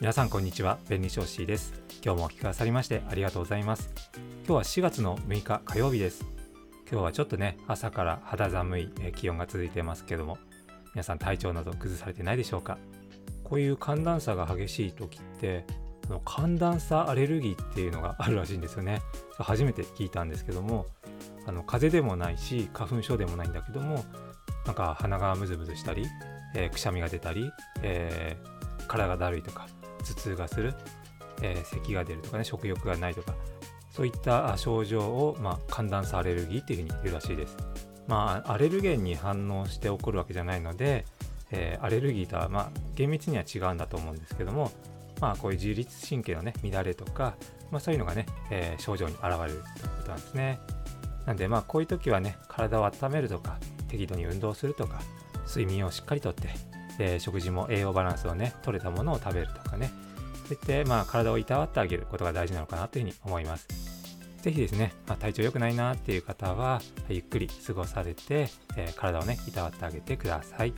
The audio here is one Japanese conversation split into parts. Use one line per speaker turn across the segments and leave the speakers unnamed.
皆さんこんにちは便利ショーです。今日もお聞きくださりましてありがとうございます。今日は4月の6日火曜日です。今日はちょっとね朝から肌寒い気温が続いてますけども皆さん体調など崩されてないでしょうか？こういう寒暖差が激しい時っての寒暖差アレルギーっていうのがあるらしいんですよね。初めて聞いたんですけどもあの風邪でもないし花粉症でもないんだけどもなんか鼻がムズムズしたり、えー、くしゃみが出たり、えー、体がだるいとか頭痛がする、えー、咳が出るとかね食欲がないとかそういった症状を、まあ、寒暖差アレルギーっていうふうに言うらしいです。まあ、アレルゲンに反応して起こるわけじゃないので、えー、アレルギーとは、まあ、厳密には違うんだと思うんですけども、まあ、こういう自律神経の、ね、乱れとか、まあ、そういうのがね、えー、症状に現れるということなんですね。なんで、まあ、こういう時はね、体を温めるとか、適度に運動するとか、睡眠をしっかりとって、えー、食事も栄養バランスをね、取れたものを食べるとかね、そうやって、まあ、体をいたわってあげることが大事なのかなというふうに思います。ぜひですね、まあ、体調良くないなっていう方は、ゆっくり過ごされて、えー、体をね、いたわってあげてください。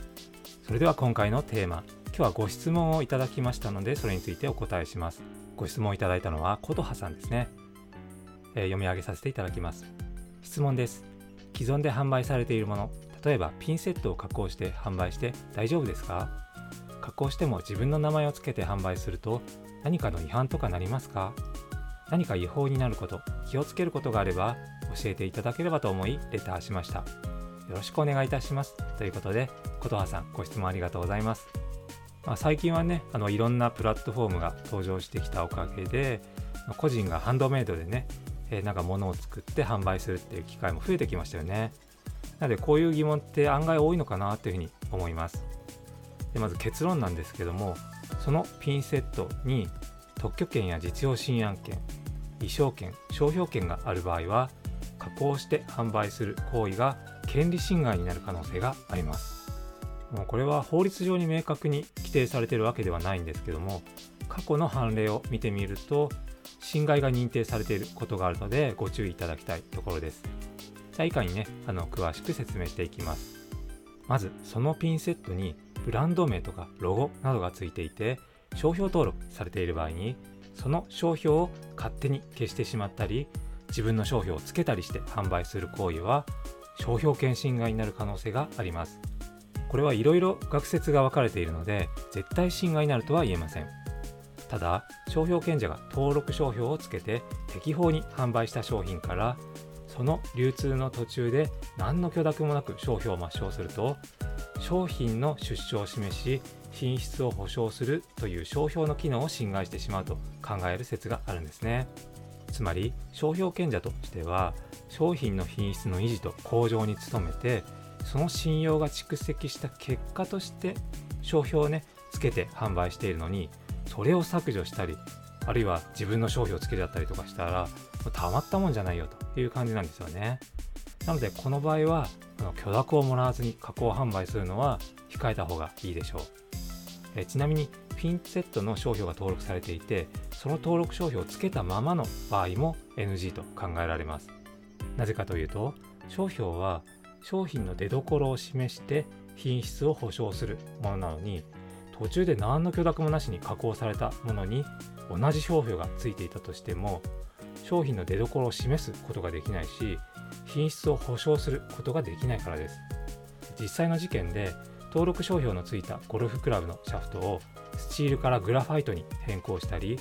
それでは今回のテーマ、今日はご質問をいただきましたので、それについてお答えします。ご質問いただいたのは、琴葉さんですね、えー、読み上げさせていただきます。質問です。既存で販売されているもの、例えばピンセットを加工して販売して大丈夫ですか？加工しても自分の名前を付けて販売すると何かの違反とかなりますか？何か違法になること、気をつけることがあれば教えていただければと思いレターしました。よろしくお願いいたします。ということで、琴葉さんご質問ありがとうございます。まあ、最近はねあのいろんなプラットフォームが登場してきたおかげで個人がハンドメイドでね、えー、なんか物を作って販売するっていう機会も増えてきましたよねなのでこういう疑問って案外多いのかなというふうに思いますでまず結論なんですけどもそのピンセットに特許権や実用新案権衣装権商標権がある場合は加工して販売する行為が権利侵害になる可能性がありますもうこれは法律上に明確に規定されているわけではないんですけども過去の判例を見てみると侵害が認定されていることがあるのでご注意いただきたいところです。じゃあ以下にねあの詳しく説明していきます。まずそのピンセットにブランド名とかロゴなどがついていて商標登録されている場合にその商標を勝手に消してしまったり自分の商標をつけたりして販売する行為は商標権侵害になる可能性があります。これはいろいろ学説が分かれているので絶対侵害になるとは言えませんただ商標権者が登録商標をつけて適法に販売した商品からその流通の途中で何の許諾もなく商標を抹消すると商品の出所を示し品質を保証するという商標の機能を侵害してしまうと考える説があるんですね。つまり商標権者としては商品の品質の維持と向上に努めてその信用が蓄積した結果として商標をねつけて販売しているのにそれを削除したりあるいは自分の商標をつけちゃったりとかしたらたまったもんじゃないよという感じなんですよね。なのでこの場合は許諾をもらわずに加工販売するのは控えた方がいいでしょう。えちなみにピンセットの商標が登録されていてその登録商標をつけたままの場合も NG と考えられます。なぜかというと商標は商品の出どころを示して品質を保証するものなのに途中で何の許諾もなしに加工されたものに同じ商標がついていたとしても商品の出どころを示すことができないし品質を保証することができないからです。実際の事件で登録商標のついたゴルフクラブのシャフトをスチールからグラファイトに変更したり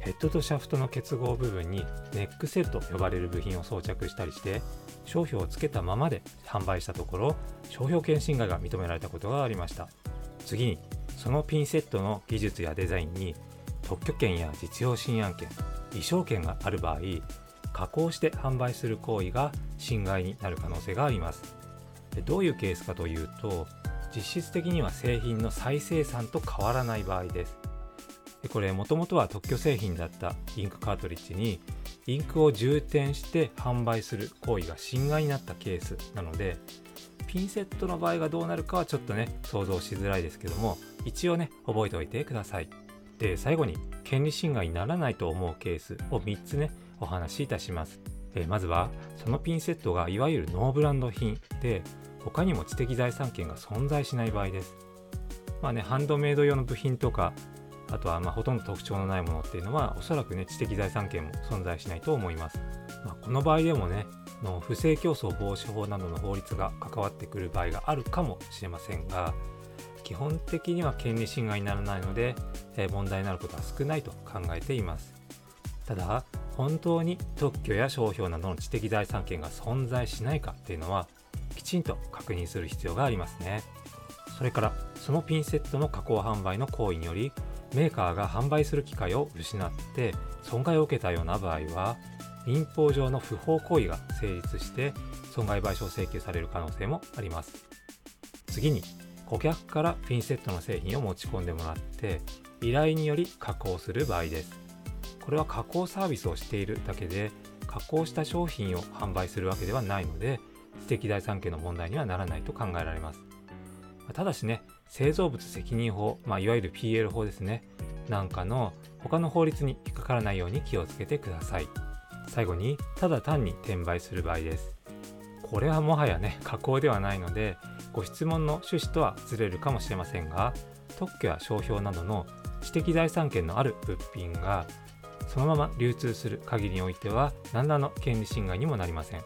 ヘッドとシャフトの結合部分にネックセルと呼ばれる部品を装着したりして商標をつけたままで販売したところ商標権侵害が認められたことがありました。次にそのピンセットの技術やデザインに特許権や実用新案権衣装権がある場合加工して販売する行為が侵害になる可能性があります。どういうケースかというと実質的には製品の再生産と変わらない場合です。これもともとは特許製品だったインクカートリッジにインクを充填して販売する行為が侵害になったケースなのでピンセットの場合がどうなるかはちょっとね想像しづらいですけども一応ね覚えておいてください。で最後に権利侵害にならないと思うケースを3つねお話しいたします。えまずはそのピンセットがいわゆるノーブランド品で他にも知的財産権が存在しない場合です。まあねハンドメイド用の部品とかあとはまほとんど特徴のないものっていうのはおそらくね知的財産権も存在しないと思います、まあ、この場合でもねの不正競争防止法などの法律が関わってくる場合があるかもしれませんが基本的には権利侵害にならないので、え問題になることは少ないと考えています。ただ本当に特許や商標などの知的財産権が存在しないかっていうのはきちんと確認する必要がありますね。それからそのピンセットの加工販売の行為によりメーカーが販売する機会を失って損害を受けたような場合は民法上の不法行為が成立して損害賠償請求される可能性もあります。次に顧客からピンセットの製品を持ち込んでもらって依頼により加工する場合です。これは加工サービスをしているだけで加工した商品を販売するわけではないので知的財産権の問題にはならないと考えられます。ただしね製造物責任法、まあ、いわゆる PL 法ですねなんかの他の法律に引っかからないように気をつけてください。最後にただ単に転売する場合です。これはもはやね加工ではないのでご質問の趣旨とはずれるかもしれませんが特許や商標などの知的財産権のある物品がそのまま流通する限りにおいては何らの権利侵害にもなりません。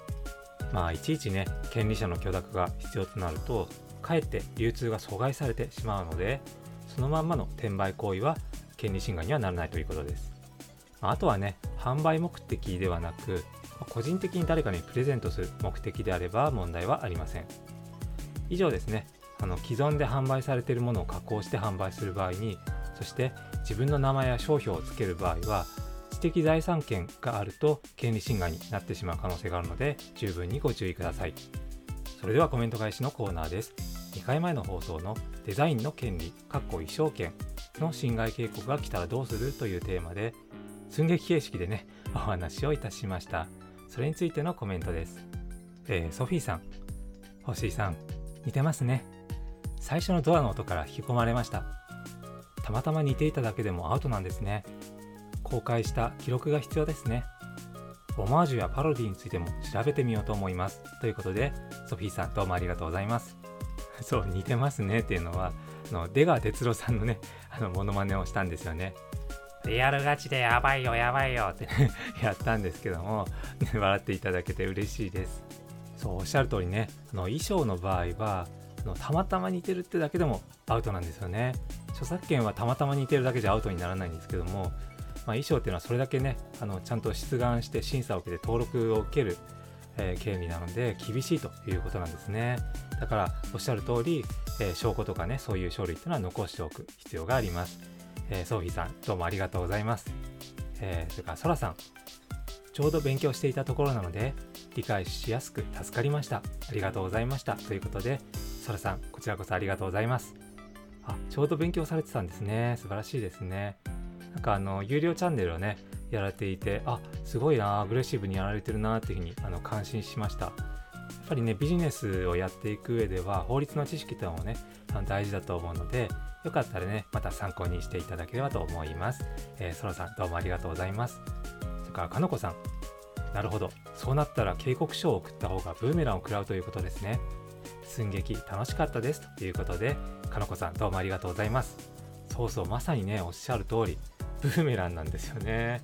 まあいちいちね権利者の許諾が必要となるとかえって流通が阻害されてしまうのでそのまんまの転売行為は権利侵害にはならないということです。あとはね販売目的ではなく個人的に誰かにプレゼントする目的であれば問題はありません。以上ですね。あの既存で販売されているものを加工して販売する場合にそして自分の名前や商標を付ける場合は知的財産権があると権利侵害になってしまう可能性があるので十分にご注意ください。それではコメント返しのコーナーです。2回前の放送のデザインの権利かっこ衣装権の侵害警告が来たらどうするというテーマで寸劇形式でね、お話をいたしました。それについてのコメントです。えー、ソフィーさん、星井さん、似てますね。最初のドアの音から引き込まれました。たまたま似ていただけでもアウトなんですね。公開した記録が必要ですね。オマージュやパロディについても調べてみようと思います。ということで、ソフィーさんどうもありがとうございます。そう、似てますねっていうのは、あの出川哲朗さんのね、あの、モノマネをしたんですよね。リアルガチでやばいよやばいよって やったんですけども、笑っていただけて嬉しいです。そうおっしゃる通りねあの衣装の場合はあのたまたま似てるってだけでもアウトなんですよね。著作権はたまたま似てるだけじゃアウトにならないんですけども、まあ、衣装っていうのはそれだけねあのちゃんと出願して審査を受けて登録を受ける、えー、権利なので厳しいということなんですね。だからおっしゃる通り、えー、証拠とかねそういう書類っていうのは残しておく必要があります。えー、ソフィーさん、どうもありがとうございます。えー、それから、ソラさん、ちょうど勉強していたところなので、理解しやすく助かりました。ありがとうございました。ということで、ソラさん、こちらこそありがとうございます。あ、ちょうど勉強されてたんですね。素晴らしいですね。なんかあの、有料チャンネルをね、やられていて、あ、すごいな、アグレッシブにやられてるなっていうふうにあの感心しました。やっぱりね、ビジネスをやっていく上では、法律の知識というのもね、大事だと思うので、よかったらね、また参考にしていただければと思います。えー、ソロさん、どうもありがとうございます。それから、かのこさん。なるほど。そうなったら警告書を送った方がブーメランを食らうということですね。寸劇楽しかったです。ということで、かのこさん、どうもありがとうございます。そうそう、まさにね、おっしゃる通り、ブーメランなんですよね。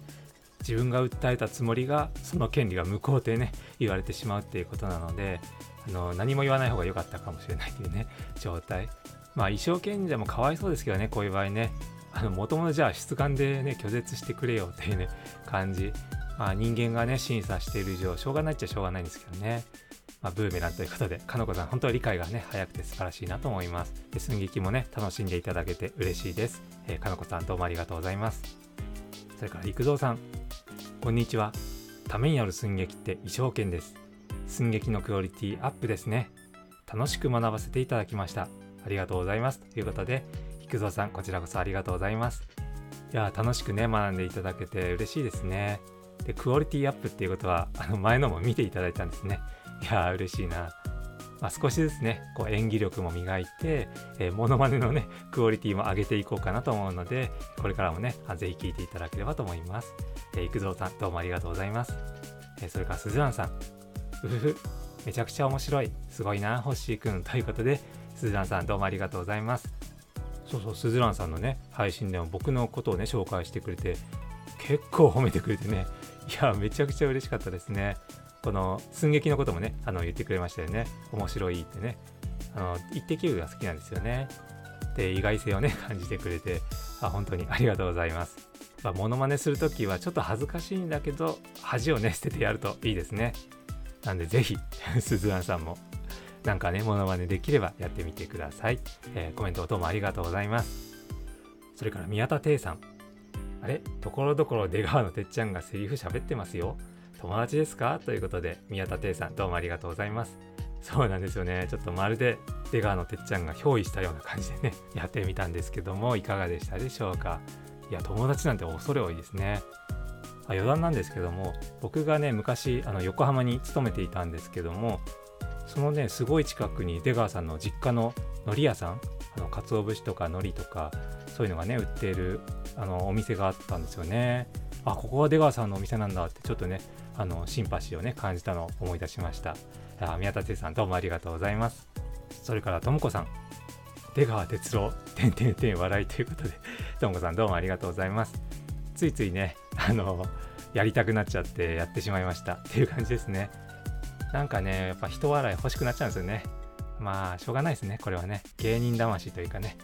自分が訴えたつもりがその権利が無効ってね言われてしまうっていうことなのであの何も言わない方が良かったかもしれないというね状態まあ、衣装賢者もかわいそうですけどね、こういう場合ね。あの、もともとじゃあ質感でね、拒絶してくれよっていうね、感じ。まあ、人間がね、審査している以上、しょうがないっちゃしょうがないんですけどね。まあ、ブーメランということで、かのこさん、本当は理解がね、早くて素晴らしいなと思います。で寸劇もね、楽しんでいただけて嬉しいです。えー、かのこさん、どうもありがとうございます。それから、陸蔵さん、こんにちは。ためになる寸劇って衣装剣です。寸劇のクオリティアップですね。楽しく学ばせていただきました。ありがとうございます。ということで、菊蔵さん、こちらこそありがとうございます。いや、楽しくね、学んでいただけて嬉しいですね。で、クオリティアップっていうことは、あの、前のも見ていただいたんですね。いや嬉しいな。まあ、少しずつね、こう演技力も磨いて、えー、モノマネのね、クオリティも上げていこうかなと思うので、これからもね、ぜひ聴いていただければと思います。えー、育三さん、どうもありがとうございます。えー、それから鈴蘭さん、うふふ、めちゃくちゃ面白い。すごいな、ホッシーくん。ということで、スーザンさんどうもありがとうございます。そうそうすずらんさんのね配信でも僕のことをね紹介してくれて結構褒めてくれてね。いやめちゃくちゃ嬉しかったですね。この寸劇のこともねあの言ってくれましたよね。面白いってね。あの一滴球が好きなんですよね。で意外性をね 感じてくれて。あ本当にありがとうございます。まあ、モノマネするときはちょっと恥ずかしいんだけど恥をね捨ててやるといいですね。なんでぜひすずらんさんもなんかねモノマネできればやってみてください、えー、コメントどうもありがとうございます。それから宮田亭さん。あれ？ところどころ出川のてっちゃんがセリフ喋ってますよ。友達ですか？ということで宮田亭さんどうもありがとうございます。そうなんですよね。ちょっとまるで出川のてっちゃんが憑依したような感じでね やってみたんですけどもいかがでしたでしょうか？いや友達なんて恐れ多いですね。あ余談なんですけども僕がね昔あの横浜に勤めていたんですけどもそのねすごい近くに出川さんの実家の海苔屋さんあの鰹節とか海苔とかそういうのがね売っているあのお店があったんですよね。あここが出川さんのお店なんだってちょっとねあのシンパシーをね感じたのを思い出しました。あ宮田哲さんどうもありがとうございます。それからともこさん出川哲郎てんてんてん笑いということでともこさんどうもありがとうございます。ついついねあのやりたくなっちゃってやってしまいました。っていう感じですね。なんかねやっぱ人笑い欲しくなっちゃうんですよね。まあしょうがないですねこれはね。芸人魂というかね。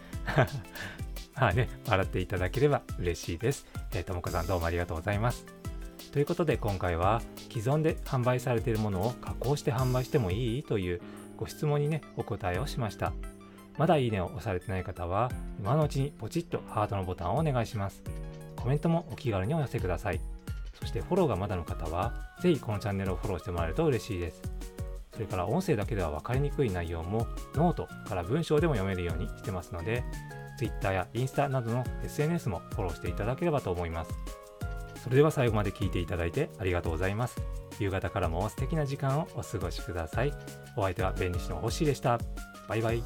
まあね笑っていただければ嬉しいです。ともこさんどうもありがとうございます。ということで今回は既存で販売されているものを加工して販売してもいいというご質問にねお答えをしました。まだいいねを押されてない方は今のうちにポチッとハートのボタンをお願いします。コメントもお気軽にお寄せください。そしてフォローがまだの方はぜひこのチャンネルをフォローしてもらえると嬉しいです。それから音声だけでは分かりにくい内容もノートから文章でも読めるようにしてますので Twitter やインスタなどの SNS もフォローしていただければと思います。それでは最後まで聞いていただいてありがとうございます。夕方からも素敵な時間をお過ごしください。お相手は弁理士の星でした。バイバイ。